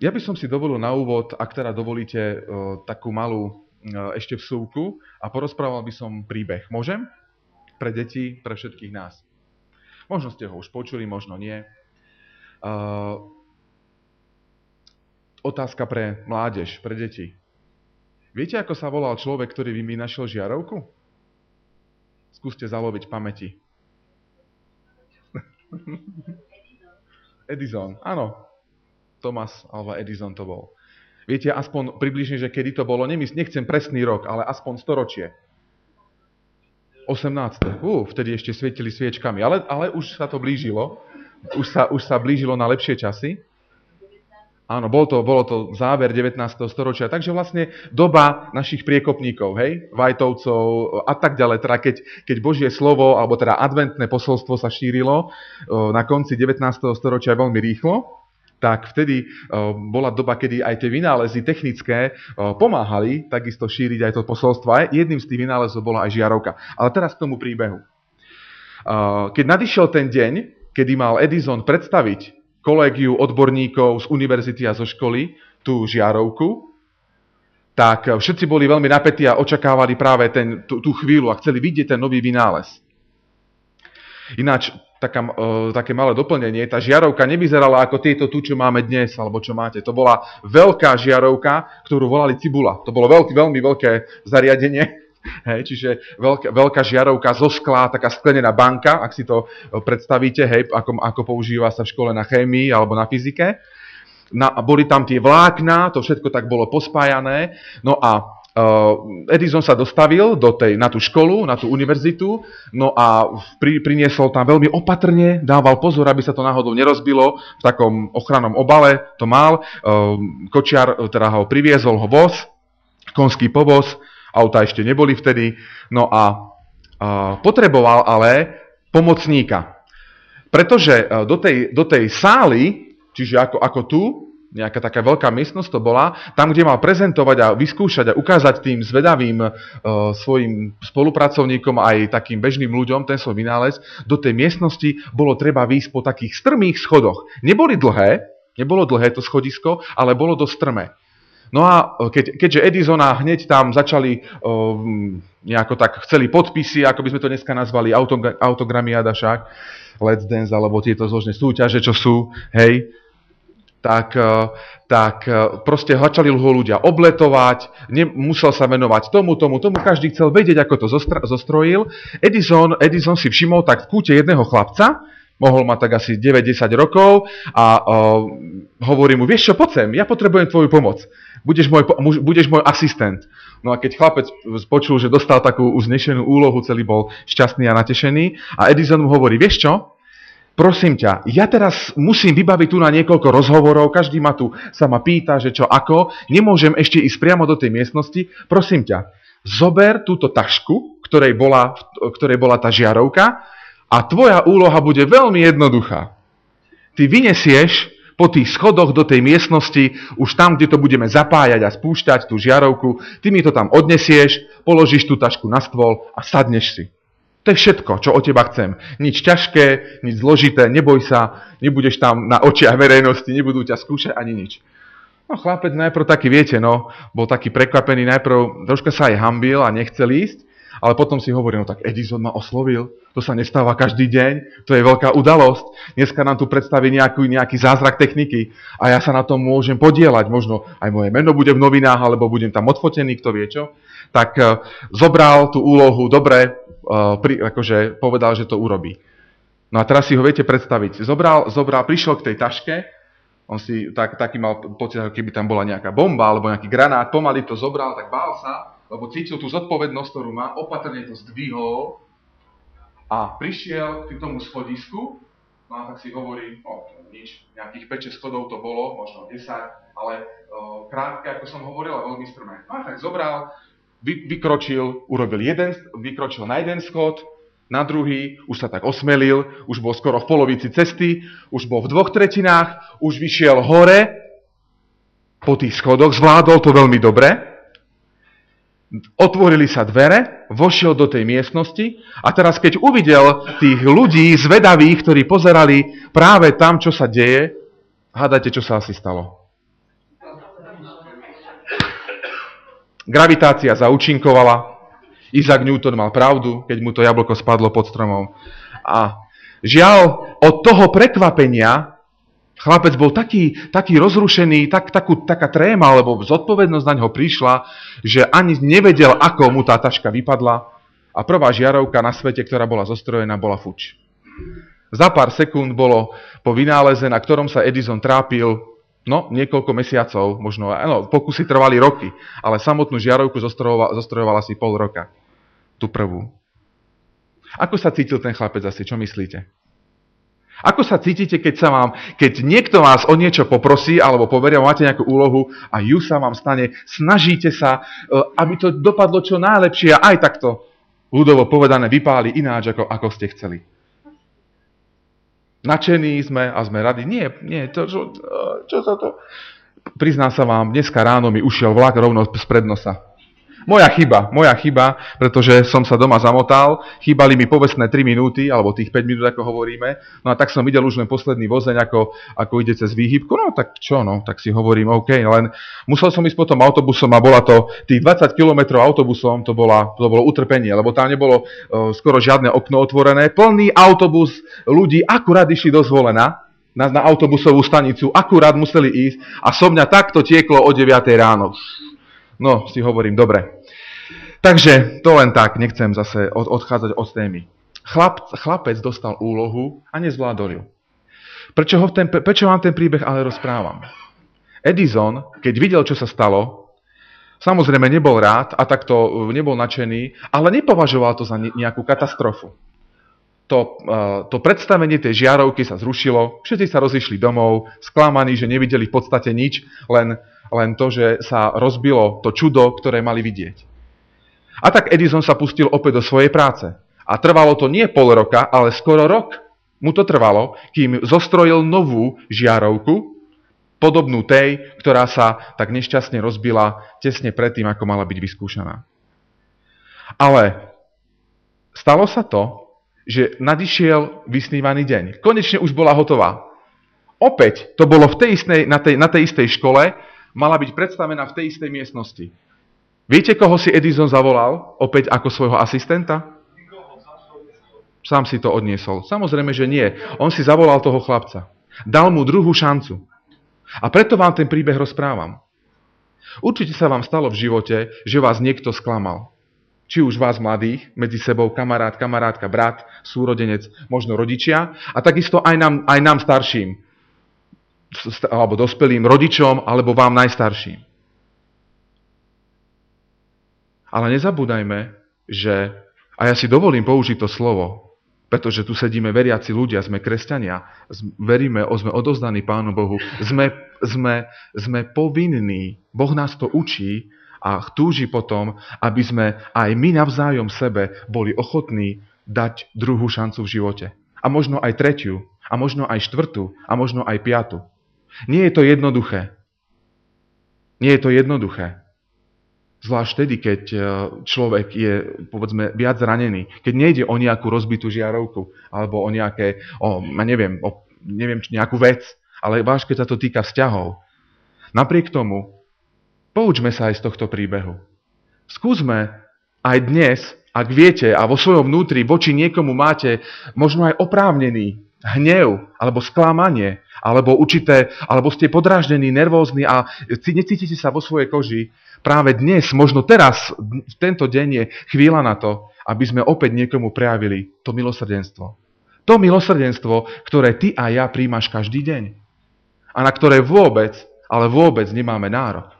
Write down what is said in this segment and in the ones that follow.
Ja by som si dovolil na úvod, ak teda dovolíte, takú malú ešte vsúvku a porozprával by som príbeh. Môžem? Pre deti, pre všetkých nás. Možno ste ho už počuli, možno nie. Uh, otázka pre mládež, pre deti. Viete, ako sa volal človek, ktorý vynašiel žiarovku? Skúste zaloviť pamäti. Edison, áno. Thomas alebo Edison to bol. Viete aspoň približne, že kedy to bolo? Nemysl, nechcem presný rok, ale aspoň storočie. 18. Uh, vtedy ešte svietili sviečkami, ale, ale už sa to blížilo. Už sa, už sa blížilo na lepšie časy. Áno, bol to, bolo to záver 19. storočia, takže vlastne doba našich priekopníkov, hej, Vajtovcov a tak ďalej, teda keď, keď Božie slovo, alebo teda adventné posolstvo sa šírilo na konci 19. storočia veľmi rýchlo, tak vtedy bola doba, kedy aj tie vynálezy technické pomáhali takisto šíriť aj to posolstvo. Jedným z tých vynálezov bola aj žiarovka. Ale teraz k tomu príbehu. Keď nadišiel ten deň, kedy mal Edison predstaviť kolégiu odborníkov z univerzity a zo školy tú žiarovku, tak všetci boli veľmi napätí a očakávali práve ten, tú, tú chvíľu a chceli vidieť ten nový vynález. Ináč, taká, uh, také malé doplnenie, tá žiarovka nevyzerala ako tieto tu, čo máme dnes, alebo čo máte. To bola veľká žiarovka, ktorú volali cibula. To bolo veľký, veľmi veľké zariadenie, Hej, čiže veľká, veľká žiarovka zo skla, taká sklenená banka, ak si to e, predstavíte, hej, ako, ako používa sa v škole na chémii alebo na fyzike. Na, boli tam tie vlákna, to všetko tak bolo pospájané. No a Edison sa dostavil do tej, na tú školu, na tú univerzitu, no a pri, priniesol tam veľmi opatrne, dával pozor, aby sa to náhodou nerozbilo, v takom ochrannom obale to mal. Uh, kočiar teda ho priviezol ho voz, konský povoz, Auta ešte neboli vtedy. No a, potreboval ale pomocníka. Pretože do tej, do tej sály, čiže ako, ako tu, nejaká taká veľká miestnosť to bola, tam, kde mal prezentovať a vyskúšať a ukázať tým zvedavým e, svojim spolupracovníkom aj takým bežným ľuďom ten svoj vynález, do tej miestnosti bolo treba výjsť po takých strmých schodoch. Neboli dlhé, nebolo dlhé to schodisko, ale bolo dosť strmé. No a e, keď, keďže Edisona hneď tam začali um, nejako tak, chceli podpisy, ako by sme to dneska nazvali, autogramiada však, Let's Dance, alebo tieto zložné súťaže, čo sú, hej, tak, e, tak proste začali ho ľudia obletovať, musel sa venovať tomu, tomu, tomu, každý chcel vedieť, ako to zostrojil. Edison, Edison si všimol tak v kúte jedného chlapca, mohol mať tak asi 9-10 rokov a uh, hovorí mu, vieš čo, poď sem, ja potrebujem tvoju pomoc budeš môj, budeš môj asistent. No a keď chlapec počul, že dostal takú uznešenú úlohu, celý bol šťastný a natešený a Edison mu hovorí, vieš čo, prosím ťa, ja teraz musím vybaviť tu na niekoľko rozhovorov, každý ma tu sa ma pýta, že čo ako, nemôžem ešte ísť priamo do tej miestnosti, prosím ťa, zober túto tašku, ktorej bola, ktorej bola tá žiarovka a tvoja úloha bude veľmi jednoduchá. Ty vynesieš po tých schodoch do tej miestnosti, už tam, kde to budeme zapájať a spúšťať tú žiarovku, ty mi to tam odnesieš, položíš tú tašku na stôl a sadneš si. To je všetko, čo od teba chcem. Nič ťažké, nič zložité, neboj sa, nebudeš tam na očiach verejnosti, nebudú ťa skúšať ani nič. No chlapec najprv taký, viete, no, bol taký prekvapený, najprv troška sa aj hambil a nechcel ísť, ale potom si hovorí, no tak Edison ma oslovil, to sa nestáva každý deň, to je veľká udalosť. Dneska nám tu predstaví nejaký, nejaký zázrak techniky a ja sa na tom môžem podielať. Možno aj moje meno bude v novinách, alebo budem tam odfotený, kto vie čo. Tak uh, zobral tú úlohu, dobre, pri, akože povedal, že to urobí. No a teraz si ho viete predstaviť. Zobral, zobral, prišiel k tej taške, on si tak, taký mal pocit, keby tam bola nejaká bomba alebo nejaký granát, pomaly to zobral, tak bál sa lebo cítil tú zodpovednosť, ktorú má, opatrne to zdvihol a prišiel k tomu schodisku, no a tak si hovorí, no nič, nejakých 5-6 schodov to bolo, možno 10, ale o, krátke, ako som hovoril, a veľmi strmé. No a tak zobral, vy, vykročil, urobil jeden, vykročil na jeden schod, na druhý, už sa tak osmelil, už bol skoro v polovici cesty, už bol v dvoch tretinách, už vyšiel hore po tých schodoch, zvládol to veľmi dobre, Otvorili sa dvere, vošiel do tej miestnosti a teraz keď uvidel tých ľudí zvedavých, ktorí pozerali práve tam, čo sa deje, hádajte, čo sa asi stalo. Gravitácia zaučinkovala, Isaac Newton mal pravdu, keď mu to jablko spadlo pod stromom. A žiaľ, od toho prekvapenia chlapec bol taký, taký rozrušený, tak, takú, taká tréma, alebo zodpovednosť na ňo prišla, že ani nevedel, ako mu tá taška vypadla. A prvá žiarovka na svete, ktorá bola zostrojená, bola fuč. Za pár sekúnd bolo po vynáleze, na ktorom sa Edison trápil, no, niekoľko mesiacov, možno, no, pokusy trvali roky, ale samotnú žiarovku zostrojovala, zostrojovala si pol roka. Tú prvú. Ako sa cítil ten chlapec asi, čo myslíte? Ako sa cítite, keď sa vám, keď niekto vás o niečo poprosí alebo poveria, máte nejakú úlohu a ju sa vám stane, snažíte sa, e, aby to dopadlo čo najlepšie a aj takto ľudovo povedané vypáli ináč, ako, ako ste chceli. Načení sme a sme radi. Nie, nie, to, čo, čo sa to... Priznám sa vám, dneska ráno mi ušiel vlak rovno z prednosa. Moja chyba, moja chyba, pretože som sa doma zamotal, chýbali mi povestné 3 minúty, alebo tých 5 minút, ako hovoríme, no a tak som videl už len posledný vozeň, ako, ako ide cez výhybku, no tak čo, no, tak si hovorím, OK, len musel som ísť potom autobusom a bola to, tých 20 km autobusom, to, bola, to bolo utrpenie, lebo tam nebolo uh, skoro žiadne okno otvorené, plný autobus ľudí akurát išli do zvolená, na, na autobusovú stanicu, akurát museli ísť a so mňa takto tieklo o 9 ráno. No, si hovorím, dobre. Takže to len tak, nechcem zase od, odchádzať od témy. Chlap, chlapec dostal úlohu a nezvládol ju. Prečo, ho ten, prečo vám ten príbeh ale rozprávam? Edison, keď videl, čo sa stalo, samozrejme nebol rád a takto uh, nebol nadšený, ale nepovažoval to za nejakú katastrofu. To, uh, to predstavenie tej žiarovky sa zrušilo, všetci sa rozišli domov, sklamaní, že nevideli v podstate nič, len len to, že sa rozbilo to čudo, ktoré mali vidieť. A tak Edison sa pustil opäť do svojej práce. A trvalo to nie pol roka, ale skoro rok mu to trvalo, kým zostrojil novú žiarovku, podobnú tej, ktorá sa tak nešťastne rozbila tesne predtým, ako mala byť vyskúšaná. Ale stalo sa to, že nadišiel vysnívaný deň. Konečne už bola hotová. Opäť to bolo v tej istej, na, tej, na tej istej škole, mala byť predstavená v tej istej miestnosti. Viete, koho si Edison zavolal opäť ako svojho asistenta? Sám si to odniesol. Samozrejme, že nie. On si zavolal toho chlapca. Dal mu druhú šancu. A preto vám ten príbeh rozprávam. Určite sa vám stalo v živote, že vás niekto sklamal. Či už vás mladých, medzi sebou kamarát, kamarátka, brat, súrodenec, možno rodičia, a takisto aj nám, aj nám starším, alebo dospelým rodičom, alebo vám najstarším. Ale nezabúdajme, že, a ja si dovolím použiť to slovo, pretože tu sedíme veriaci ľudia, sme kresťania, veríme, sme odozdaní Pánu Bohu, sme, sme, sme povinní, Boh nás to učí a túži potom, aby sme aj my navzájom sebe boli ochotní dať druhú šancu v živote. A možno aj tretiu, a možno aj štvrtú, a možno aj piatu. Nie je to jednoduché. Nie je to jednoduché. Zvlášť vtedy, keď e, človek je, povedzme, viac zranený. Keď nejde o nejakú rozbitú žiarovku, alebo o nejaké, o, neviem, o, neviem, nejakú vec, ale váš, keď sa to týka vzťahov. Napriek tomu, poučme sa aj z tohto príbehu. Skúsme aj dnes, ak viete a vo svojom vnútri voči niekomu máte možno aj oprávnený hnev alebo sklamanie, alebo určité, alebo ste podráždení, nervózni a necítite sa vo svojej koži, práve dnes, možno teraz, v tento deň je chvíľa na to, aby sme opäť niekomu prejavili to milosrdenstvo. To milosrdenstvo, ktoré ty a ja príjmaš každý deň. A na ktoré vôbec, ale vôbec nemáme nárok.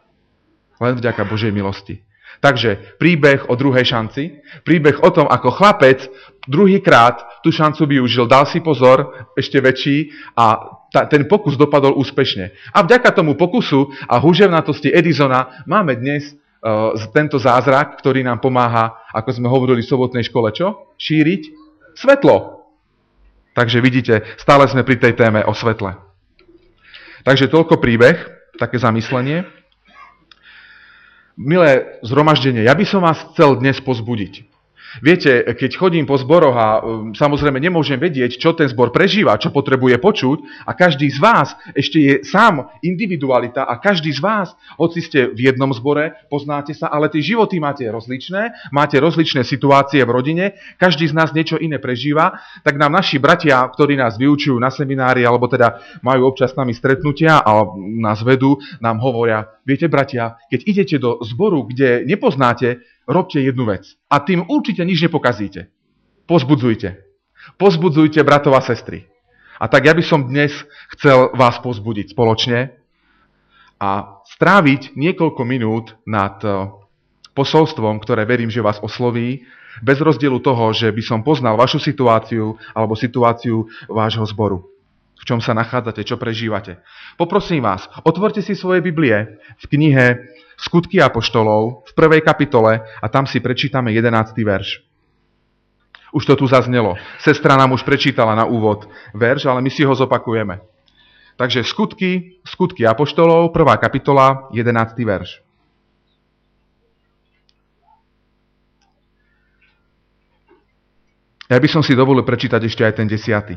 Len vďaka Božej milosti. Takže príbeh o druhej šanci, príbeh o tom, ako chlapec druhýkrát tú šancu využil, dal si pozor, ešte väčší a ta, ten pokus dopadol úspešne. A vďaka tomu pokusu a húževnatosti Edisona máme dnes uh, tento zázrak, ktorý nám pomáha, ako sme hovorili v sobotnej škole, čo? Šíriť svetlo. Takže vidíte, stále sme pri tej téme o svetle. Takže toľko príbeh, také zamyslenie. Milé zhromaždenie, ja by som vás chcel dnes pozbudiť. Viete, keď chodím po zboroch a um, samozrejme nemôžem vedieť, čo ten zbor prežíva, čo potrebuje počuť a každý z vás ešte je sám individualita a každý z vás, hoci ste v jednom zbore, poznáte sa, ale tie životy máte rozličné, máte rozličné situácie v rodine, každý z nás niečo iné prežíva, tak nám naši bratia, ktorí nás vyučujú na seminári alebo teda majú občas s nami stretnutia a nás vedú, nám hovoria, viete bratia, keď idete do zboru, kde nepoznáte, robte jednu vec. A tým určite nič nepokazíte. Pozbudzujte. Pozbudzujte bratov a sestry. A tak ja by som dnes chcel vás pozbudiť spoločne a stráviť niekoľko minút nad eh, posolstvom, ktoré verím, že vás osloví, bez rozdielu toho, že by som poznal vašu situáciu alebo situáciu vášho zboru. V čom sa nachádzate, čo prežívate. Poprosím vás, otvorte si svoje Biblie v knihe Skutky Apoštolov v prvej kapitole a tam si prečítame 11. verš. Už to tu zaznelo. Sestra nám už prečítala na úvod verš, ale my si ho zopakujeme. Takže skutky, skutky Apoštolov, prvá kapitola, 11. verš. Ja by som si dovolil prečítať ešte aj ten desiatý.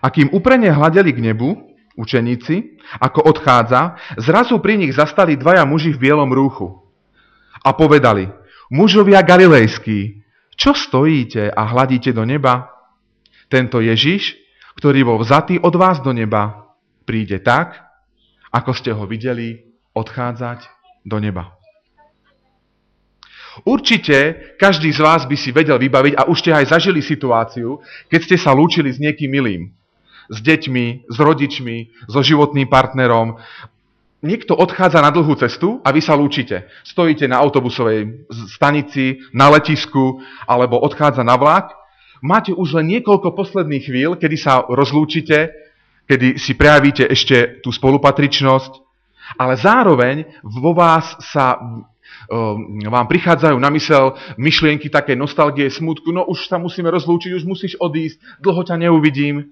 A kým uprene hľadeli k nebu, učeníci, ako odchádza, zrazu pri nich zastali dvaja muži v bielom rúchu. A povedali, mužovia galilejskí, čo stojíte a hladíte do neba? Tento Ježiš, ktorý bol vzatý od vás do neba, príde tak, ako ste ho videli odchádzať do neba. Určite každý z vás by si vedel vybaviť a už ste aj zažili situáciu, keď ste sa lúčili s niekým milým s deťmi, s rodičmi, so životným partnerom. Niekto odchádza na dlhú cestu a vy sa lúčite. Stojíte na autobusovej stanici, na letisku alebo odchádza na vlak. Máte už len niekoľko posledných chvíľ, kedy sa rozlúčite, kedy si prejavíte ešte tú spolupatričnosť, ale zároveň vo vás sa um, vám prichádzajú na mysel myšlienky také nostalgie, smutku, no už sa musíme rozlúčiť, už musíš odísť, dlho ťa neuvidím.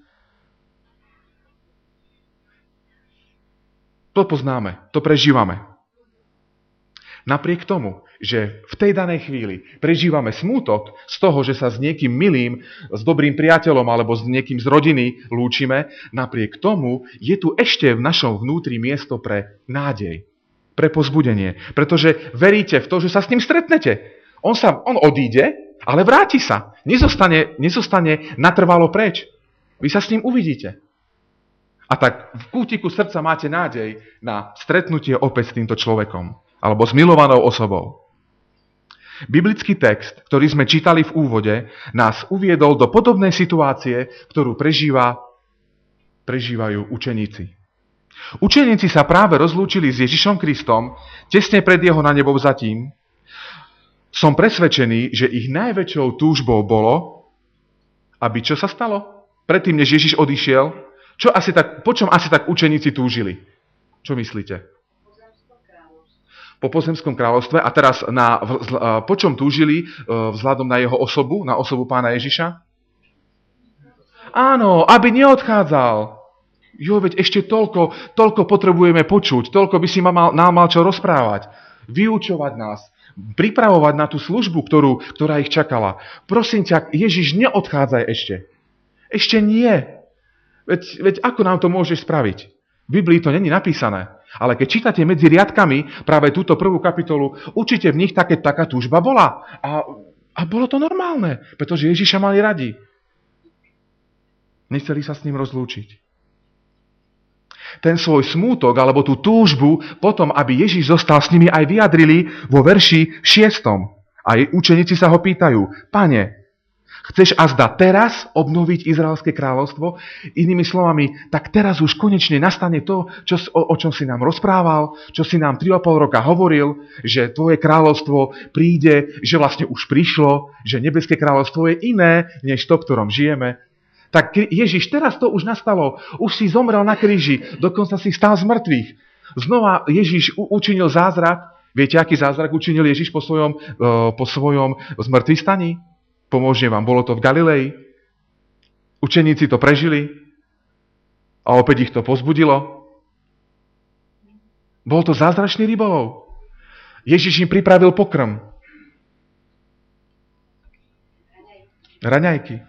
To poznáme, to prežívame. Napriek tomu, že v tej danej chvíli prežívame smútok z toho, že sa s niekým milým, s dobrým priateľom alebo s niekým z rodiny lúčime, napriek tomu je tu ešte v našom vnútri miesto pre nádej, pre pozbudenie. Pretože veríte v to, že sa s ním stretnete. On, sa, on odíde, ale vráti sa. Nezostane, nezostane natrvalo preč. Vy sa s ním uvidíte. A tak v kútiku srdca máte nádej na stretnutie opäť s týmto človekom alebo s milovanou osobou. Biblický text, ktorý sme čítali v úvode, nás uviedol do podobnej situácie, ktorú prežíva, prežívajú učeníci. Učeníci sa práve rozlúčili s Ježišom Kristom tesne pred jeho na nebo vzatím. Som presvedčený, že ich najväčšou túžbou bolo, aby čo sa stalo? Predtým, než Ježiš odišiel, čo asi tak, po čom asi tak učeníci túžili? Čo myslíte? Po pozemskom kráľovstve. A teraz na, po čom túžili e, vzhľadom na jeho osobu, na osobu pána Ježiša? Áno, aby neodchádzal. Jo, veď ešte toľko, toľko potrebujeme počuť, toľko by si mal, nám mal čo rozprávať. Vyučovať nás, pripravovať na tú službu, ktorú, ktorá ich čakala. Prosím ťa, Ježiš, neodchádzaj ešte. Ešte nie. Veď, veď ako nám to môžeš spraviť? V Biblii to není napísané. Ale keď čítate medzi riadkami práve túto prvú kapitolu, určite v nich také, taká túžba bola. A, a bolo to normálne, pretože Ježiša mali radi. Nechceli sa s ním rozlúčiť. Ten svoj smútok alebo tú túžbu potom, aby Ježiš zostal s nimi aj vyjadrili vo verši 6. Aj učeníci sa ho pýtajú, pane, Chceš azda teraz obnoviť Izraelské kráľovstvo? Inými slovami, tak teraz už konečne nastane to, čo, o, o čom si nám rozprával, čo si nám 3,5 roka hovoril, že tvoje kráľovstvo príde, že vlastne už prišlo, že nebeské kráľovstvo je iné, než to, ktorom žijeme. Tak Ježiš, teraz to už nastalo. Už si zomrel na kríži, dokonca si stál z mŕtvych. Znova Ježiš učinil zázrak. Viete, aký zázrak učinil Ježiš po svojom, uh, po svojom zmrtvých staní? Pomôžem vám. Bolo to v Galilei. Učeníci to prežili a opäť ich to pozbudilo. Bol to zázračný rybolov. Ježiš im pripravil pokrm. Raňajky.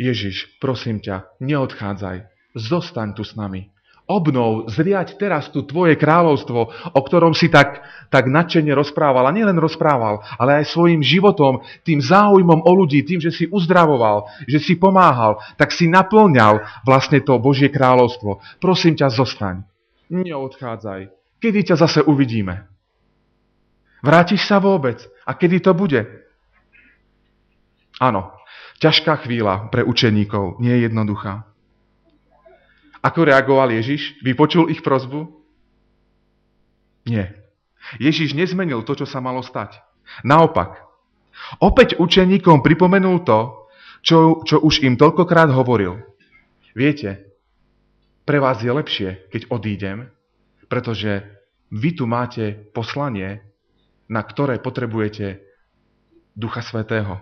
Ježiš, prosím ťa, neodchádzaj. Zostaň tu s nami. Obnov, zriať teraz tu tvoje kráľovstvo, o ktorom si tak, tak nadšene rozprával. A nielen rozprával, ale aj svojim životom, tým záujmom o ľudí, tým, že si uzdravoval, že si pomáhal, tak si naplňal vlastne to Božie kráľovstvo. Prosím ťa, zostaň. Neodchádzaj. Kedy ťa zase uvidíme? Vrátiš sa vôbec? A kedy to bude? Áno, ťažká chvíľa pre učeníkov, nie je jednoduchá. Ako reagoval Ježiš? Vypočul ich prozbu? Nie. Ježiš nezmenil to, čo sa malo stať. Naopak, opäť učeníkom pripomenul to, čo, čo už im toľkokrát hovoril. Viete, pre vás je lepšie, keď odídem, pretože vy tu máte poslanie, na ktoré potrebujete Ducha Svetého.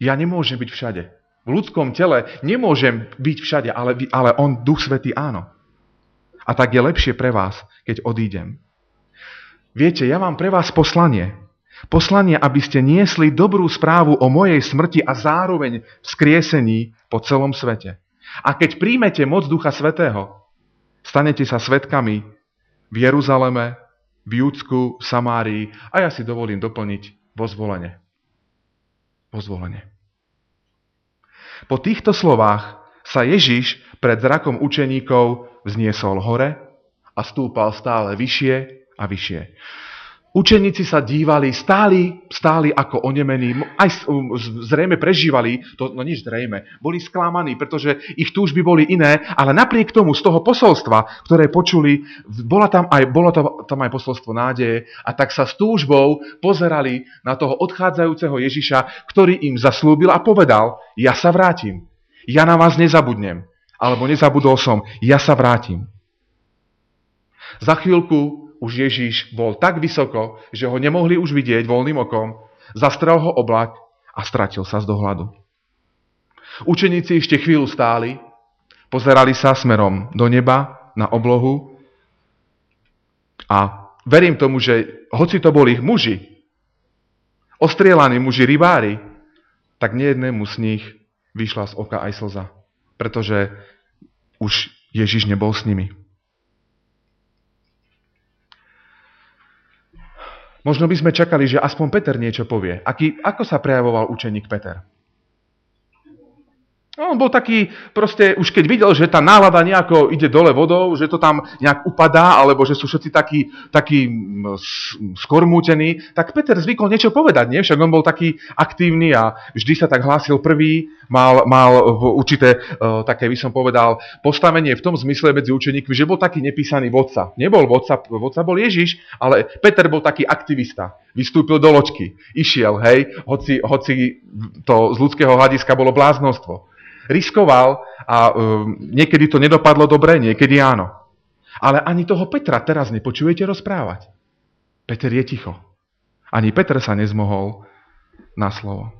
Ja nemôžem byť všade. V ľudskom tele nemôžem byť všade, ale, ale on, Duch Svetý, áno. A tak je lepšie pre vás, keď odídem. Viete, ja mám pre vás poslanie. Poslanie, aby ste niesli dobrú správu o mojej smrti a zároveň vzkriesení po celom svete. A keď príjmete moc Ducha Svetého, stanete sa svetkami v Jeruzaleme, v Júdsku, v Samárii a ja si dovolím doplniť vo zvolenie. Vo zvolenie. Po týchto slovách sa Ježiš pred zrakom učeníkov vzniesol hore a stúpal stále vyššie a vyššie. Učeníci sa dívali, stáli, stáli ako onemení, aj um, zrejme prežívali, to, no nič zrejme, boli sklamaní, pretože ich túžby boli iné, ale napriek tomu z toho posolstva, ktoré počuli, bola tam aj, bolo tam aj posolstvo nádeje a tak sa s túžbou pozerali na toho odchádzajúceho Ježiša, ktorý im zaslúbil a povedal, ja sa vrátim, ja na vás nezabudnem, alebo nezabudol som, ja sa vrátim. Za chvíľku už Ježíš bol tak vysoko, že ho nemohli už vidieť voľným okom, zastrel ho oblak a stratil sa z dohľadu. Učeníci ešte chvíľu stáli, pozerali sa smerom do neba, na oblohu a verím tomu, že hoci to boli ich muži, ostrielaní muži rybári, tak nejednému z nich vyšla z oka aj slza, pretože už Ježiš nebol s nimi. Možno by sme čakali, že aspoň Peter niečo povie. Aký, ako sa prejavoval učeník Peter? No, on bol taký, proste už keď videl, že tá nálada nejako ide dole vodou, že to tam nejak upadá, alebo že sú všetci takí, takí skormútení, tak Peter zvykol niečo povedať, nie? Však on bol taký aktívny a vždy sa tak hlásil prvý, mal, mal určité, uh, také by som povedal, postavenie v tom zmysle medzi učeníkmi, že bol taký nepísaný vodca. Nebol vodca, vodca bol Ježiš, ale Peter bol taký aktivista. Vystúpil do loďky, išiel, hej, hoci, hoci to z ľudského hľadiska bolo bláznostvo riskoval a um, niekedy to nedopadlo dobre, niekedy áno. Ale ani toho Petra teraz nepočujete rozprávať. Peter je ticho. Ani Peter sa nezmohol na slovo.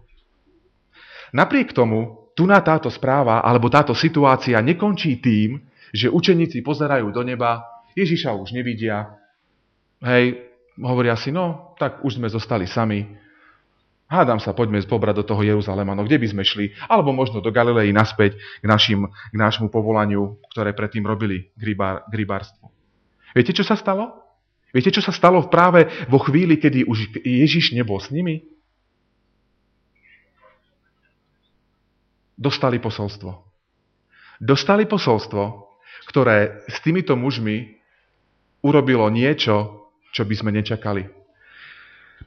Napriek tomu, tu na táto správa alebo táto situácia nekončí tým, že učeníci pozerajú do neba, Ježiša už nevidia, hej, hovoria si, no, tak už sme zostali sami, Hádam sa, poďme pobrať do toho Jeruzalema, no kde by sme šli? Alebo možno do Galilei naspäť k, našim, k nášmu povolaniu, ktoré predtým robili k rybárstvu. Viete, čo sa stalo? Viete, čo sa stalo práve vo chvíli, kedy už Ježiš nebol s nimi? Dostali posolstvo. Dostali posolstvo, ktoré s týmito mužmi urobilo niečo, čo by sme nečakali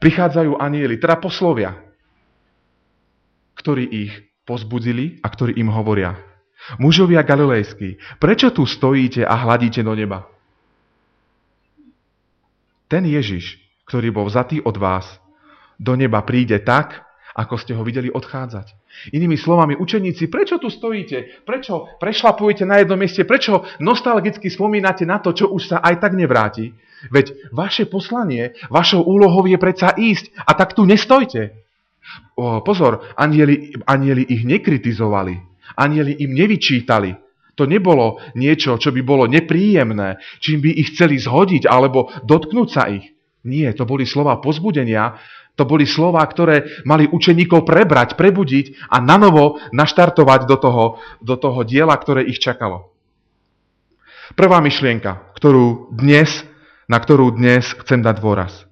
prichádzajú anieli, teda poslovia, ktorí ich pozbudili a ktorí im hovoria. Mužovia galilejskí, prečo tu stojíte a hladíte do neba? Ten Ježiš, ktorý bol vzatý od vás, do neba príde tak, ako ste ho videli odchádzať. Inými slovami, učeníci, prečo tu stojíte? Prečo prešlapujete na jednom mieste? Prečo nostalgicky spomínate na to, čo už sa aj tak nevráti? Veď vaše poslanie, vašou úlohou je predsa ísť a tak tu nestojte. O, pozor, anieli, anieli ich nekritizovali, anieli im nevyčítali. To nebolo niečo, čo by bolo nepríjemné, čím by ich chceli zhodiť alebo dotknúť sa ich. Nie, to boli slova pozbudenia, to boli slova, ktoré mali učeníkov prebrať, prebudiť a nanovo naštartovať do toho, do toho diela, ktoré ich čakalo. Prvá myšlienka, ktorú dnes, na ktorú dnes chcem dať dôraz.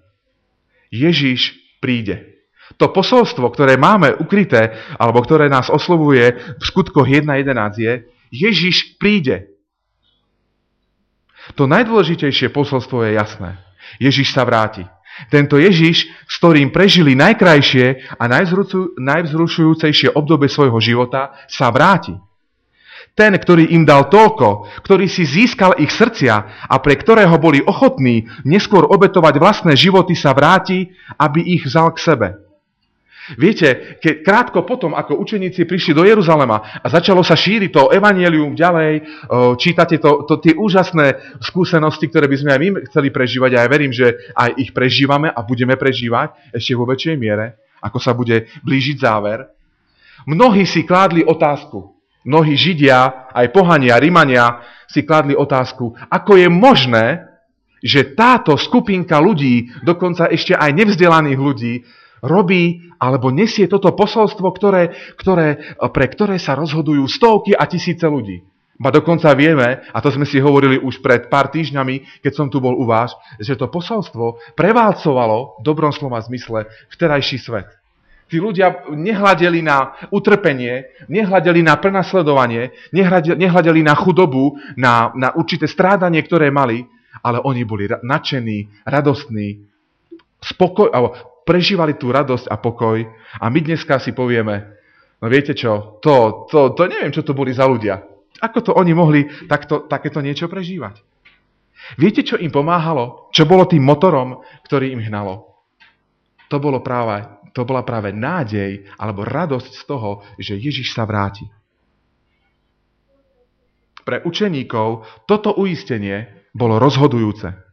Ježiš príde. To posolstvo, ktoré máme ukryté, alebo ktoré nás oslovuje v skutkoch 1.11 je, Ježiš príde. To najdôležitejšie posolstvo je jasné. Ježiš sa vráti. Tento Ježiš, s ktorým prežili najkrajšie a najvzrušujúcejšie obdobie svojho života, sa vráti. Ten, ktorý im dal toľko, ktorý si získal ich srdcia a pre ktorého boli ochotní neskôr obetovať vlastné životy, sa vráti, aby ich vzal k sebe. Viete, keď krátko potom, ako učeníci prišli do Jeruzalema a začalo sa šíriť to evanielium ďalej, čítate to, to, tie úžasné skúsenosti, ktoré by sme aj my chceli prežívať a ja verím, že aj ich prežívame a budeme prežívať ešte vo väčšej miere, ako sa bude blížiť záver. Mnohí si kládli otázku, mnohí Židia, aj pohania, Rimania si kládli otázku, ako je možné, že táto skupinka ľudí, dokonca ešte aj nevzdelaných ľudí, robí alebo nesie toto posolstvo, ktoré, ktoré, pre ktoré sa rozhodujú stovky a tisíce ľudí. Ba dokonca vieme, a to sme si hovorili už pred pár týždňami, keď som tu bol u vás, že to posolstvo preválcovalo v dobrom slova zmysle vterajší svet. Tí ľudia nehľadeli na utrpenie, nehľadeli na prenasledovanie, nehľadeli na chudobu, na, na určité strádanie, ktoré mali, ale oni boli nadšení, radostní, spokoj, prežívali tú radosť a pokoj a my dneska si povieme, no viete čo, to, to, to neviem, čo to boli za ľudia. Ako to oni mohli takto, takéto niečo prežívať? Viete, čo im pomáhalo? Čo bolo tým motorom, ktorý im hnalo? To, bolo práve, to bola práve nádej alebo radosť z toho, že Ježiš sa vráti. Pre učeníkov toto uistenie bolo rozhodujúce.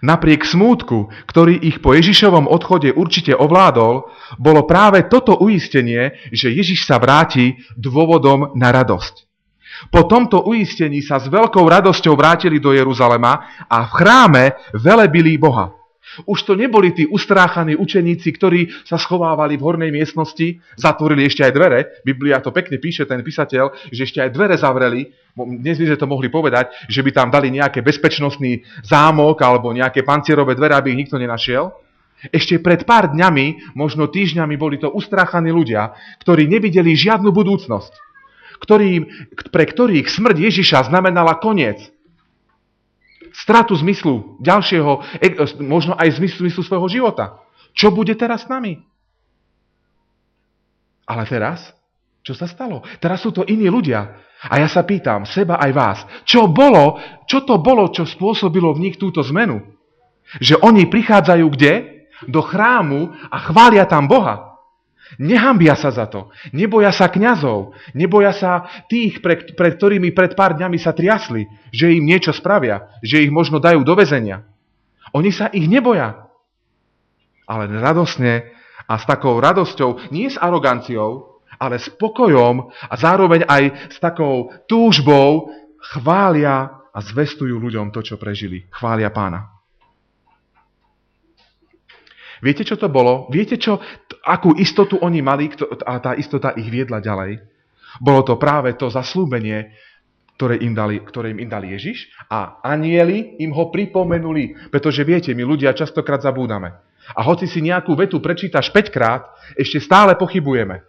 Napriek smútku, ktorý ich po Ježišovom odchode určite ovládol, bolo práve toto uistenie, že Ježiš sa vráti dôvodom na radosť. Po tomto uistení sa s veľkou radosťou vrátili do Jeruzalema a v chráme velebili Boha. Už to neboli tí ustráchaní učeníci, ktorí sa schovávali v hornej miestnosti, zatvorili ešte aj dvere. Biblia to pekne píše, ten písateľ, že ešte aj dvere zavreli. Dnes by sme to mohli povedať, že by tam dali nejaký bezpečnostný zámok alebo nejaké pancierové dvere, aby ich nikto nenašiel. Ešte pred pár dňami, možno týždňami, boli to ustráchaní ľudia, ktorí nevideli žiadnu budúcnosť, ktorým, pre ktorých smrť Ježiša znamenala koniec stratu zmyslu ďalšieho, e, možno aj zmyslu, zmyslu svojho života. Čo bude teraz s nami? Ale teraz, čo sa stalo? Teraz sú to iní ľudia. A ja sa pýtam, seba aj vás, čo bolo, čo to bolo, čo spôsobilo v nich túto zmenu? Že oni prichádzajú kde? Do chrámu a chvália tam Boha. Nehambia sa za to. Neboja sa kňazov. Neboja sa tých, pred, pred ktorými pred pár dňami sa triasli, že im niečo spravia, že ich možno dajú do väzenia. Oni sa ich neboja. Ale radosne a s takou radosťou, nie s aroganciou, ale s pokojom a zároveň aj s takou túžbou chvália a zvestujú ľuďom to, čo prežili. Chvália pána. Viete, čo to bolo? Viete, čo, akú istotu oni mali a tá istota ich viedla ďalej? Bolo to práve to zaslúbenie, ktoré im, dali, ktoré im dali Ježiš a anieli im ho pripomenuli. Pretože viete, my ľudia častokrát zabúdame. A hoci si nejakú vetu prečítaš 5 krát, ešte stále pochybujeme.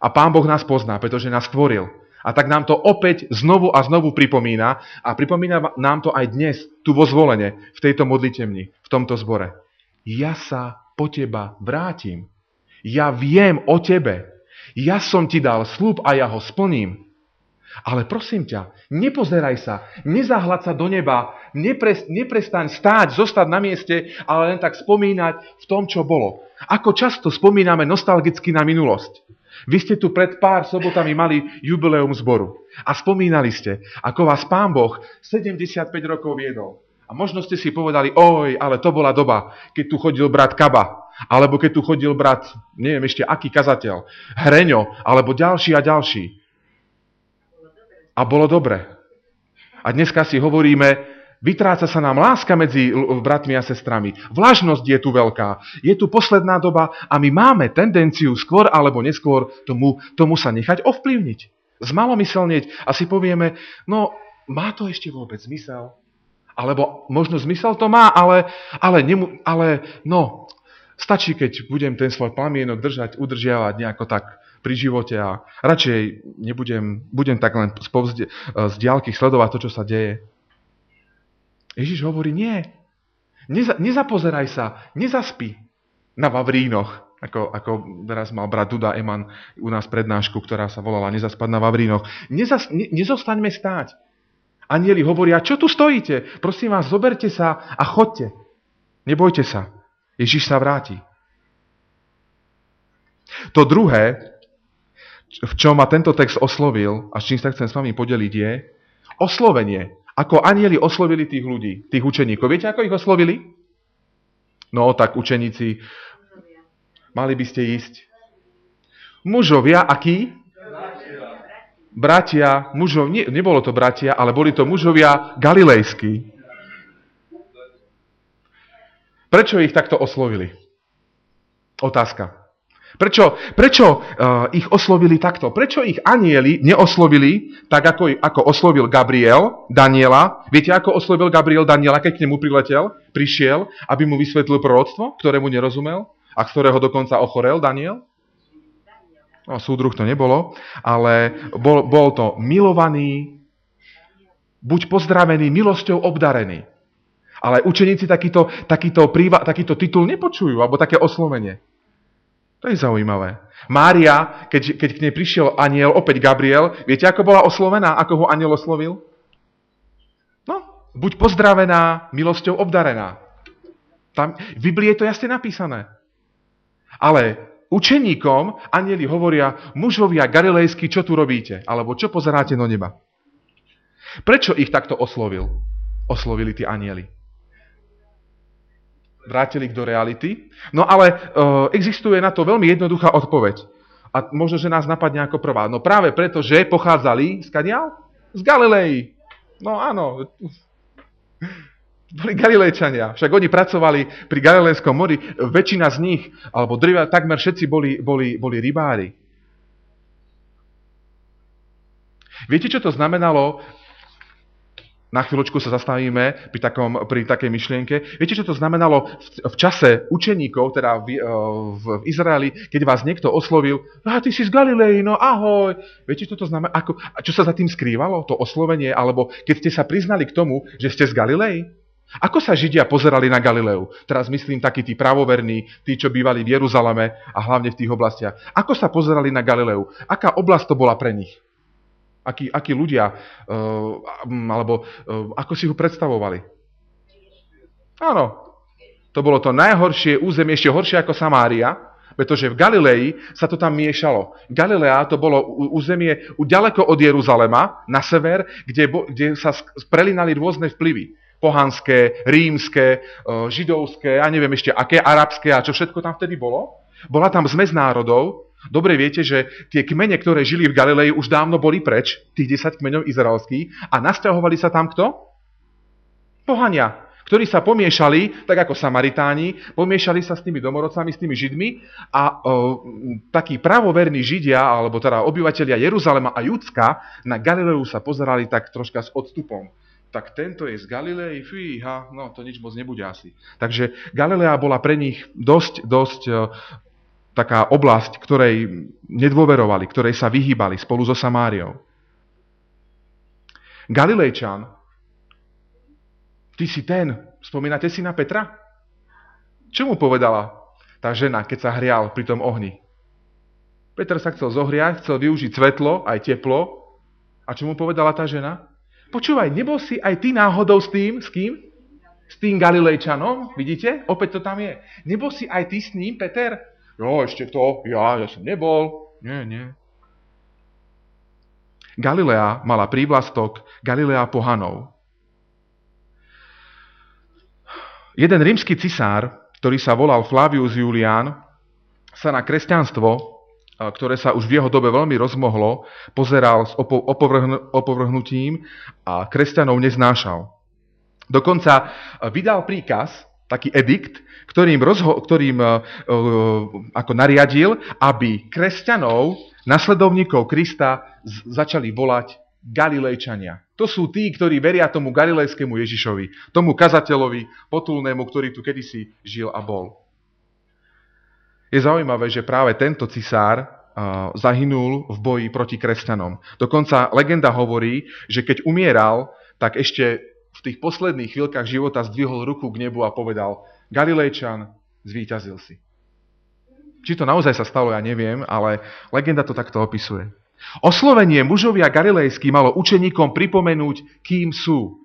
A Pán Boh nás pozná, pretože nás stvoril. A tak nám to opäť znovu a znovu pripomína a pripomína nám to aj dnes, tu vo zvolenie, v tejto modlitevni, v tomto zbore ja sa po teba vrátim. Ja viem o tebe. Ja som ti dal slúb a ja ho splním. Ale prosím ťa, nepozeraj sa, nezahľad sa do neba, nepres, neprestaň stáť, zostať na mieste, ale len tak spomínať v tom, čo bolo. Ako často spomíname nostalgicky na minulosť. Vy ste tu pred pár sobotami mali jubileum zboru a spomínali ste, ako vás Pán Boh 75 rokov viedol. A možno ste si povedali, oj, ale to bola doba, keď tu chodil brat Kaba, alebo keď tu chodil brat, neviem ešte aký kazateľ, Hreňo, alebo ďalší a ďalší. A bolo dobre. A dneska si hovoríme, Vytráca sa nám láska medzi bratmi a sestrami. Vlažnosť je tu veľká. Je tu posledná doba a my máme tendenciu skôr alebo neskôr tomu, tomu sa nechať ovplyvniť. Zmalomyselnieť a si povieme, no má to ešte vôbec zmysel? Alebo možno zmysel to má, ale, ale, nemu, ale no, stačí, keď budem ten svoj plamienok držať, udržiavať nejako tak pri živote a radšej nebudem, budem tak len z, z diálky sledovať to, čo sa deje. Ježiš hovorí, nie. Neza, nezapozeraj sa, nezaspí na Vavrínoch, ako, ako teraz mal brat Duda Eman u nás prednášku, ktorá sa volala Nezaspať na Vavrínoch. Nezas, ne, nezostaňme stáť. Anieli hovoria, čo tu stojíte? Prosím vás, zoberte sa a chodte. Nebojte sa. Ježiš sa vráti. To druhé, v čom ma tento text oslovil a s čím sa chcem s vami podeliť je oslovenie. Ako anieli oslovili tých ľudí, tých učeníkov. Viete, ako ich oslovili? No, tak učeníci, mali by ste ísť. Mužovia, akí? Bratia, mužov, nie, nebolo to bratia, ale boli to mužovia galilejskí. Prečo ich takto oslovili? Otázka. Prečo, prečo uh, ich oslovili takto? Prečo ich anieli neoslovili tak, ako, ako oslovil Gabriel Daniela? Viete, ako oslovil Gabriel Daniela, keď k nemu priletel, prišiel, aby mu vysvetlil proroctvo, ktorému nerozumel a ktorého dokonca ochorel Daniel? No, súdruh to nebolo, ale bol, bol to milovaný, buď pozdravený, milosťou obdarený. Ale učeníci takýto, takýto, príva, takýto titul nepočujú, alebo také oslovenie. To je zaujímavé. Mária, keď, keď k nej prišiel aniel, opäť Gabriel, viete, ako bola oslovená, ako ho aniel oslovil? No, buď pozdravená, milosťou obdarená. Tam, v Biblii je to jasne napísané. Ale učeníkom anieli hovoria, mužovia galilejskí, čo tu robíte? Alebo čo pozeráte do neba? Prečo ich takto oslovil? Oslovili tí anieli vrátili do reality. No ale uh, existuje na to veľmi jednoduchá odpoveď. A možno, že nás napadne ako prvá. No práve preto, že pochádzali z kadiaľ? Z Galilei. No áno. Boli Galilejčania. Však oni pracovali pri Galilejskom mori. Väčšina z nich, alebo driva, takmer všetci boli, boli, boli rybári. Viete, čo to znamenalo na chvíľočku sa zastavíme pri, takom, pri takej myšlienke. Viete, čo to znamenalo v, v čase učeníkov, teda v, e, v, v Izraeli, keď vás niekto oslovil, a ty si z Galilei, no ahoj. Viete, čo to znamená? Ako, čo sa za tým skrývalo, to oslovenie? Alebo keď ste sa priznali k tomu, že ste z Galilei? Ako sa Židia pozerali na Galileu? Teraz myslím takí tí pravoverní, tí, čo bývali v Jeruzaleme a hlavne v tých oblastiach. Ako sa pozerali na Galileu? Aká oblasť to bola pre nich? Akí, akí ľudia, uh, alebo uh, ako si ho predstavovali. Áno, to bolo to najhoršie územie, ešte horšie ako Samária, pretože v Galilei sa to tam miešalo. Galilea to bolo územie ďaleko od Jeruzalema, na sever, kde, kde sa prelinali rôzne vplyvy. Pohanské, rímske, židovské, ja neviem ešte aké, arabské a čo všetko tam vtedy bolo. Bola tam zmes národov Dobre viete, že tie kmene, ktoré žili v Galilei, už dávno boli preč, tých 10 kmeňov izraelských, a nasťahovali sa tam kto? Pohania, ktorí sa pomiešali, tak ako Samaritáni, pomiešali sa s tými domorodcami, s tými Židmi a o, takí pravoverní Židia, alebo teda obyvateľia Jeruzalema a Judska, na Galileu sa pozerali tak troška s odstupom tak tento je z Galilei, fíha, no to nič moc nebude asi. Takže Galilea bola pre nich dosť, dosť taká oblasť, ktorej nedôverovali, ktorej sa vyhýbali spolu so Samáriou. Galilejčan, ty si ten, spomínate si na Petra? Čo mu povedala tá žena, keď sa hrial pri tom ohni? Peter sa chcel zohriať, chcel využiť svetlo, aj teplo. A čo mu povedala tá žena? Počúvaj, nebol si aj ty náhodou s tým, s kým? S tým Galilejčanom, vidíte? Opäť to tam je. Nebol si aj ty s ním, Peter? Jo, ešte to, ja, ja som nebol. Nie, nie. Galilea mala prívlastok Galilea pohanov. Jeden rímsky cisár, ktorý sa volal Flavius Julian, sa na kresťanstvo, ktoré sa už v jeho dobe veľmi rozmohlo, pozeral s opovrhnutím a kresťanov neznášal. Dokonca e, vydal príkaz, taký edikt, ktorým, rozho- ktorým uh, ako nariadil, aby kresťanov, nasledovníkov Krista z- začali volať Galilejčania. To sú tí, ktorí veria tomu galilejskému Ježišovi, tomu kazateľovi potulnému, ktorý tu kedysi žil a bol. Je zaujímavé, že práve tento cisár uh, zahynul v boji proti kresťanom. Dokonca legenda hovorí, že keď umieral, tak ešte tých posledných chvíľkach života zdvihol ruku k nebu a povedal Galilejčan, zvíťazil si. Či to naozaj sa stalo, ja neviem, ale legenda to takto opisuje. Oslovenie mužovia galilejský malo učeníkom pripomenúť, kým sú.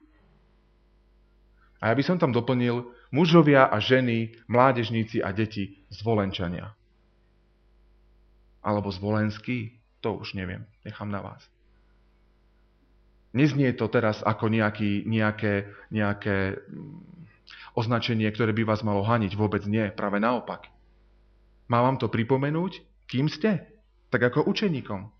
A ja by som tam doplnil mužovia a ženy, mládežníci a deti zvolenčania. Alebo zvolenský, to už neviem, nechám na vás. Neznie to teraz ako nejaký, nejaké, nejaké mm, označenie, ktoré by vás malo haniť. Vôbec nie, práve naopak. Má vám to pripomenúť, kým ste? Tak ako učeníkom.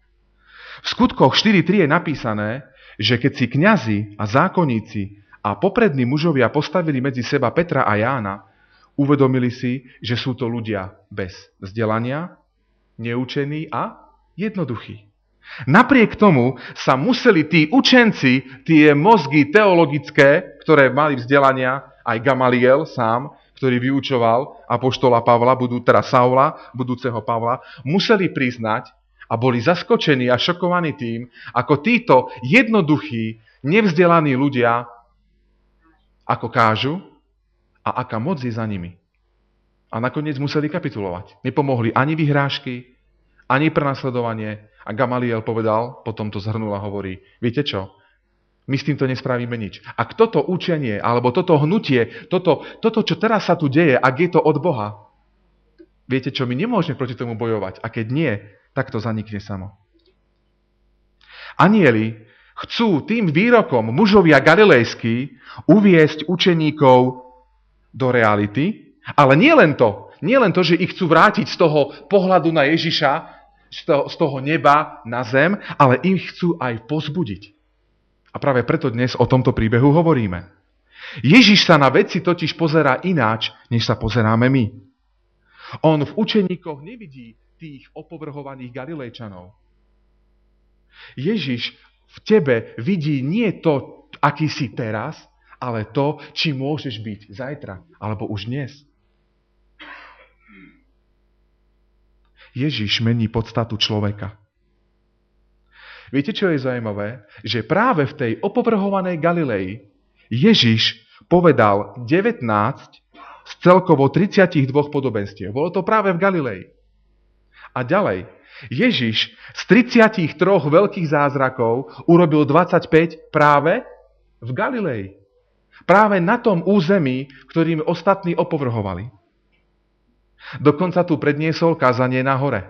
V skutkoch 4.3 je napísané, že keď si kňazi a zákonníci a poprední mužovia postavili medzi seba Petra a Jána, uvedomili si, že sú to ľudia bez vzdelania, neučení a jednoduchí. Napriek tomu sa museli tí učenci, tie mozgy teologické, ktoré mali vzdelania, aj Gamaliel sám, ktorý vyučoval apoštola Pavla, budú teda Saula, budúceho Pavla, museli priznať a boli zaskočení a šokovaní tým, ako títo jednoduchí, nevzdelaní ľudia, ako kážu a aká moc je za nimi. A nakoniec museli kapitulovať. Nepomohli ani vyhrážky, ani prenasledovanie, a Gamaliel povedal, potom to zhrnul a hovorí, viete čo, my s týmto nespravíme nič. Ak toto učenie, alebo toto hnutie, toto, toto, čo teraz sa tu deje, ak je to od Boha, viete čo, my nemôžeme proti tomu bojovať. A keď nie, tak to zanikne samo. Anieli chcú tým výrokom mužovia galilejský uviesť učeníkov do reality, ale nie len to, nie len to, že ich chcú vrátiť z toho pohľadu na Ježiša, z toho neba na zem, ale ich chcú aj pozbudiť. A práve preto dnes o tomto príbehu hovoríme. Ježiš sa na veci totiž pozerá ináč, než sa pozeráme my. On v učeníkoch nevidí tých opovrhovaných Galilejčanov. Ježiš v tebe vidí nie to, aký si teraz, ale to, či môžeš byť zajtra, alebo už dnes. Ježiš mení podstatu človeka. Viete, čo je zaujímavé? Že práve v tej opovrhovanej Galilei Ježiš povedal 19 z celkovo 32 podobenstiev. Bolo to práve v Galilei. A ďalej, Ježiš z 33 veľkých zázrakov urobil 25 práve v Galilei. Práve na tom území, ktorým ostatní opovrhovali. Dokonca tu predniesol kázanie na hore.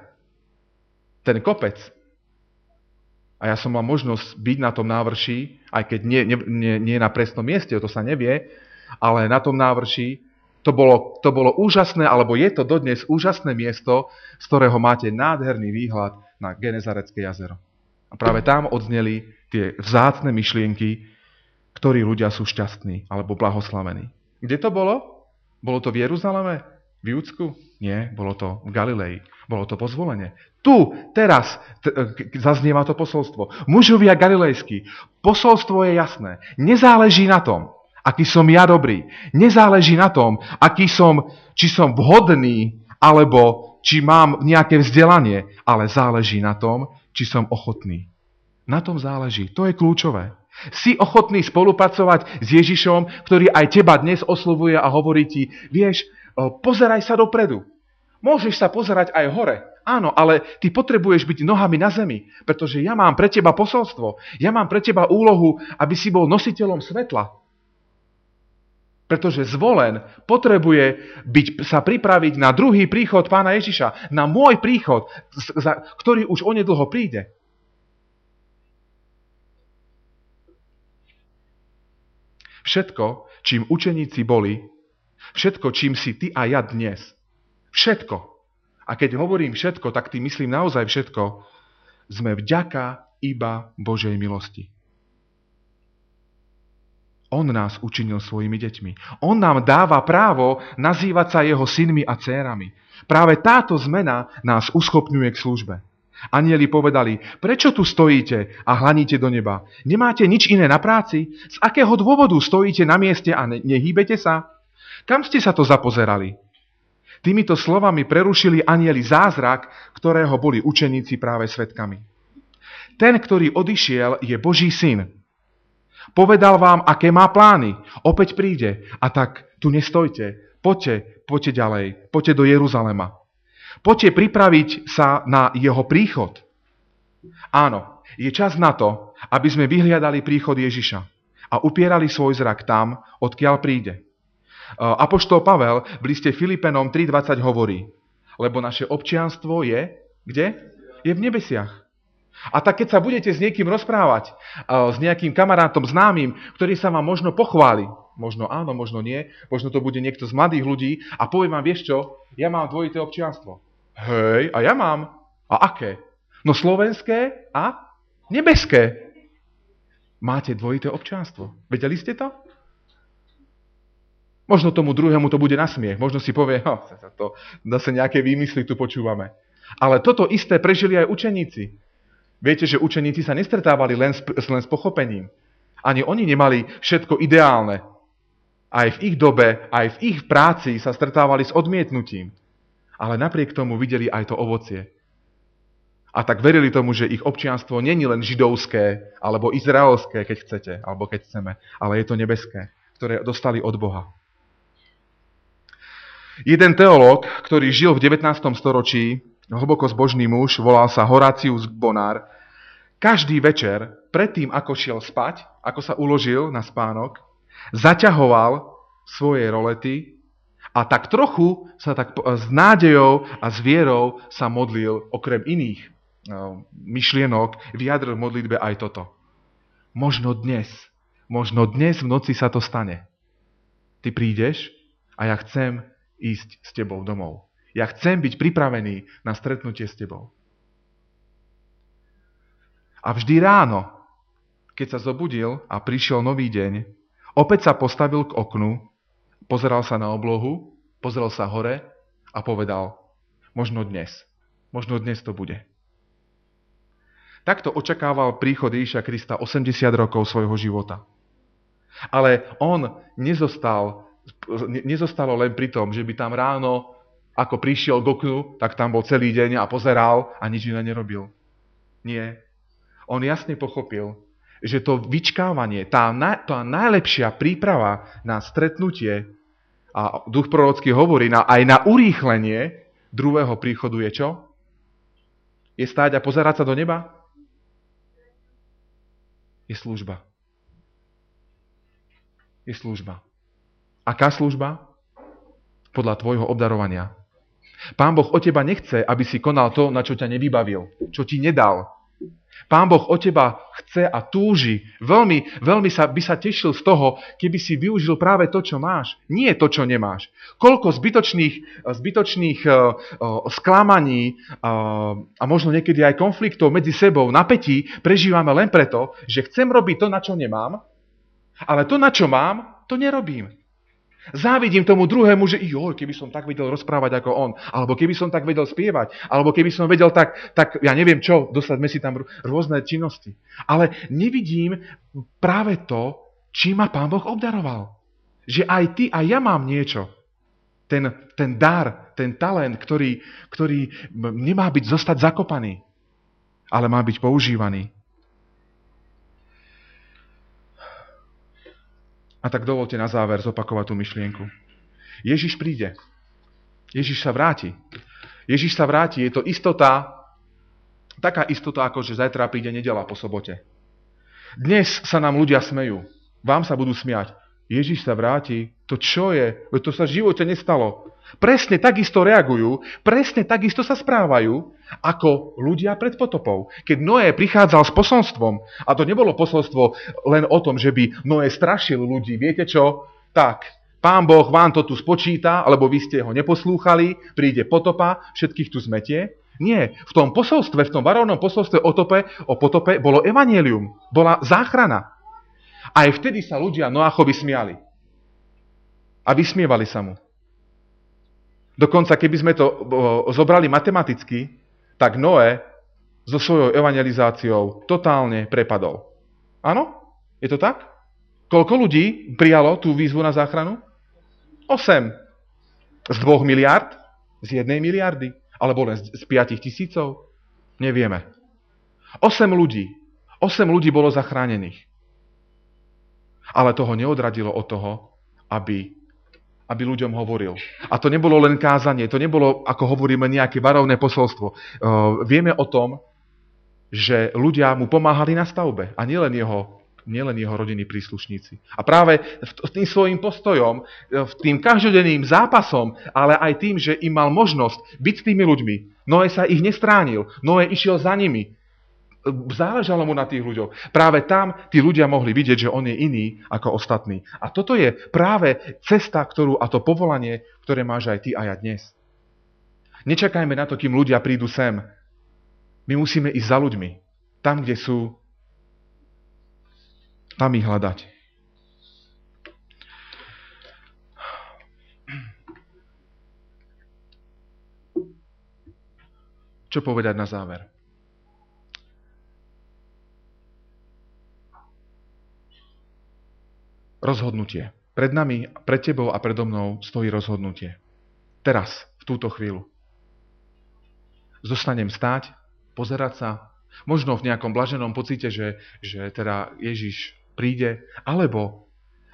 Ten kopec. A ja som mal možnosť byť na tom návrši, aj keď nie, nie, nie na presnom mieste, to sa nevie, ale na tom návrši to bolo, to bolo úžasné, alebo je to dodnes úžasné miesto, z ktorého máte nádherný výhľad na Genezarecké jazero. A práve tam odzneli tie vzácne myšlienky, ktorí ľudia sú šťastní alebo blahoslavení. Kde to bolo? Bolo to v Jeruzaleme? V Júdsku? Nie, bolo to v Galilei. Bolo to pozvolenie. Tu, teraz, t- e, zaznieva to posolstvo. Mužovia galilejskí. Posolstvo je jasné. Nezáleží na tom, aký som ja dobrý. Nezáleží na tom, aký som, či som vhodný, alebo či mám nejaké vzdelanie, ale záleží na tom, či som ochotný. Na tom záleží. To je kľúčové. Si ochotný spolupracovať s Ježišom, ktorý aj teba dnes oslovuje a hovorí ti, vieš, pozeraj sa dopredu. Môžeš sa pozerať aj hore, áno, ale ty potrebuješ byť nohami na zemi, pretože ja mám pre teba posolstvo, ja mám pre teba úlohu, aby si bol nositeľom svetla. Pretože zvolen potrebuje byť, sa pripraviť na druhý príchod pána Ježiša, na môj príchod, ktorý už onedlho príde. Všetko, čím učeníci boli, Všetko, čím si ty a ja dnes. Všetko. A keď hovorím všetko, tak tým myslím naozaj všetko. Sme vďaka iba Božej milosti. On nás učinil svojimi deťmi. On nám dáva právo nazývať sa jeho synmi a dcérami. Práve táto zmena nás uschopňuje k službe. Anieli povedali, prečo tu stojíte a hlaníte do neba? Nemáte nič iné na práci? Z akého dôvodu stojíte na mieste a ne- nehýbete sa? Kam ste sa to zapozerali? Týmito slovami prerušili anieli zázrak, ktorého boli učeníci práve svetkami. Ten, ktorý odišiel, je Boží syn. Povedal vám, aké má plány. Opäť príde. A tak tu nestojte. Poďte, poďte ďalej. Poďte do Jeruzalema. Poďte pripraviť sa na jeho príchod. Áno, je čas na to, aby sme vyhliadali príchod Ježiša a upierali svoj zrak tam, odkiaľ príde. Apoštol Pavel v liste Filipenom 3.20 hovorí, lebo naše občianstvo je, kde? Je v nebesiach. A tak keď sa budete s niekým rozprávať, s nejakým kamarátom známym, ktorý sa vám možno pochváli, možno áno, možno nie, možno to bude niekto z mladých ľudí a povie vám, vieš čo, ja mám dvojité občianstvo. Hej, a ja mám. A aké? No slovenské a nebeské. Máte dvojité občianstvo. Vedeli ste to? Možno tomu druhému to bude nasmiech. Možno si povie, no, to zase nejaké výmysly tu počúvame. Ale toto isté prežili aj učeníci. Viete, že učeníci sa nestretávali len s, len s pochopením. Ani oni nemali všetko ideálne. Aj v ich dobe, aj v ich práci sa stretávali s odmietnutím ale napriek tomu videli aj to ovocie. A tak verili tomu, že ich občianstvo není len židovské, alebo izraelské, keď chcete, alebo keď chceme, ale je to nebeské, ktoré dostali od Boha. Jeden teológ, ktorý žil v 19. storočí, hlboko zbožný muž, volal sa Horacius Bonár, každý večer, predtým ako šiel spať, ako sa uložil na spánok, zaťahoval svoje rolety a tak trochu sa tak s nádejou a s vierou sa modlil, okrem iných eh, myšlienok, vyjadril v modlitbe aj toto. Možno dnes, možno dnes v noci sa to stane. Ty prídeš a ja chcem ísť s tebou domov. Ja chcem byť pripravený na stretnutie s tebou. A vždy ráno, keď sa zobudil a prišiel nový deň, opäť sa postavil k oknu Pozeral sa na oblohu, pozrel sa hore a povedal, možno dnes, možno dnes to bude. Takto očakával príchod Ježiša Krista 80 rokov svojho života. Ale on nezostal, nezostalo len pri tom, že by tam ráno, ako prišiel k oknu, tak tam bol celý deň a pozeral a nič iné nerobil. Nie. On jasne pochopil, že to vyčkávanie, tá, tá najlepšia príprava na stretnutie a duch prorocký hovorí, na, aj na urýchlenie druhého príchodu je čo? Je stáť a pozerať sa do neba? Je služba. Je služba. Aká služba? Podľa tvojho obdarovania. Pán Boh o teba nechce, aby si konal to, na čo ťa nevybavil, čo ti nedal, Pán Boh o teba chce a túži. Veľmi, veľmi sa, by sa tešil z toho, keby si využil práve to, čo máš. Nie to, čo nemáš. Koľko zbytočných, zbytočných uh, uh, sklamaní uh, a možno niekedy aj konfliktov medzi sebou, napätí prežívame len preto, že chcem robiť to, na čo nemám, ale to, na čo mám, to nerobím. Závidím tomu druhému, že joj, keby som tak vedel rozprávať ako on, alebo keby som tak vedel spievať, alebo keby som vedel tak, tak ja neviem čo, dosadme si tam rôzne činnosti. Ale nevidím práve to, čím ma Pán Boh obdaroval. Že aj ty a ja mám niečo. Ten, ten dar, ten talent, ktorý, ktorý nemá byť zostať zakopaný, ale má byť používaný. A tak dovolte na záver zopakovať tú myšlienku. Ježiš príde. Ježiš sa vráti. Ježiš sa vráti. Je to istota, taká istota, ako že zajtra príde nedela po sobote. Dnes sa nám ľudia smejú. Vám sa budú smiať. Ježiš sa vráti. To čo je? To sa v živote nestalo. Presne takisto reagujú, presne takisto sa správajú, ako ľudia pred potopou. Keď Noé prichádzal s posolstvom, a to nebolo posolstvo len o tom, že by Noé strašil ľudí, viete čo? Tak, pán Boh vám to tu spočíta, alebo vy ste ho neposlúchali, príde potopa, všetkých tu zmetie. Nie, v tom posolstve, v tom varovnom posolstve o, tope, o potope bolo evanielium, bola záchrana. Aj vtedy sa ľudia Noachovi smiali. A vysmievali sa mu. Dokonca, keby sme to zobrali matematicky, tak Noé so svojou evangelizáciou totálne prepadol. Áno? Je to tak? Koľko ľudí prijalo tú výzvu na záchranu? 8. Z 2 miliard? Z 1 miliardy? Alebo len z 5 tisícov? Nevieme. 8 ľudí. 8 ľudí bolo zachránených. Ale toho neodradilo od toho, aby, aby ľuďom hovoril. A to nebolo len kázanie, to nebolo, ako hovoríme, nejaké varovné posolstvo. Uh, vieme o tom, že ľudia mu pomáhali na stavbe a nielen jeho nielen jeho rodinní príslušníci. A práve tým svojim postojom, e, tým každodenným zápasom, ale aj tým, že im mal možnosť byť s tými ľuďmi, Noé sa ich nestránil, Noé išiel za nimi. Záležalo mu na tých ľuďoch. Práve tam tí ľudia mohli vidieť, že on je iný ako ostatní. A toto je práve cesta, ktorú, a to povolanie, ktoré máš aj ty a ja dnes. Nečakajme na to, kým ľudia prídu sem. My musíme ísť za ľuďmi. Tam, kde sú, tam ich hľadať. Čo povedať na záver? Rozhodnutie. Pred nami, pred tebou a predo mnou stojí rozhodnutie. Teraz, v túto chvíľu. Zostanem stáť, pozerať sa, možno v nejakom blaženom pocite, že, že teda Ježiš príde, alebo,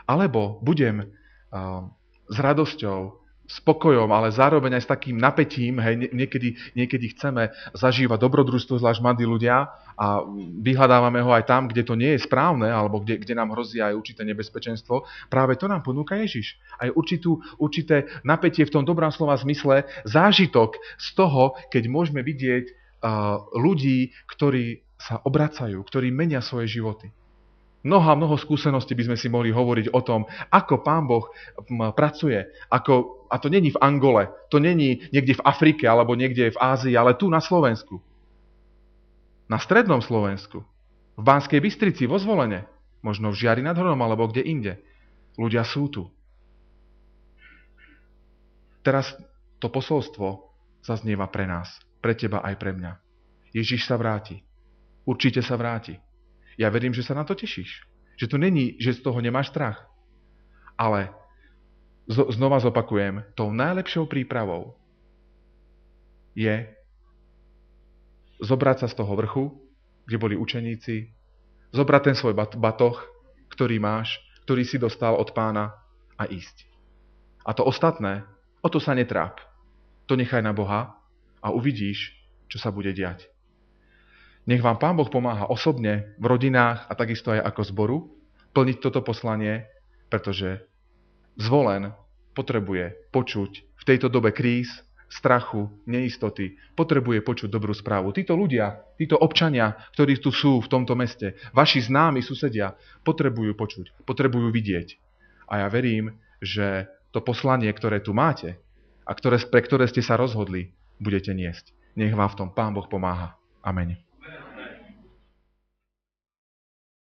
alebo budem uh, s radosťou, spokojom, ale zároveň aj s takým napätím, hej, niekedy, niekedy chceme zažívať dobrodružstvo, zvlášť mladí ľudia a vyhľadávame ho aj tam, kde to nie je správne, alebo kde, kde nám hrozí aj určité nebezpečenstvo. Práve to nám ponúka Ježiš. Aj určitú, určité napätie v tom dobrám slova zmysle, zážitok z toho, keď môžeme vidieť uh, ľudí, ktorí sa obracajú, ktorí menia svoje životy. Mnoho a mnoho skúseností by sme si mohli hovoriť o tom, ako Pán Boh pracuje. Ako, a to není v Angole, to není niekde v Afrike alebo niekde v Ázii, ale tu na Slovensku. Na strednom Slovensku. V Banskej Bystrici, vo Zvolene. Možno v Žiari nad Hronom alebo kde inde. Ľudia sú tu. Teraz to posolstvo zaznieva pre nás, pre teba aj pre mňa. Ježiš sa vráti. Určite sa vráti. Ja verím, že sa na to tešíš. Že to není, že z toho nemáš strach. Ale znova zopakujem, tou najlepšou prípravou je zobrať sa z toho vrchu, kde boli učeníci, zobrať ten svoj batoh, ktorý máš, ktorý si dostal od pána a ísť. A to ostatné, o to sa netráp. To nechaj na Boha a uvidíš, čo sa bude diať. Nech vám Pán Boh pomáha osobne, v rodinách a takisto aj ako zboru plniť toto poslanie, pretože zvolen potrebuje počuť v tejto dobe kríz, strachu, neistoty, potrebuje počuť dobrú správu. Títo ľudia, títo občania, ktorí tu sú v tomto meste, vaši známi susedia, potrebujú počuť, potrebujú vidieť. A ja verím, že to poslanie, ktoré tu máte a ktoré, pre ktoré ste sa rozhodli, budete niesť. Nech vám v tom Pán Boh pomáha. Amen.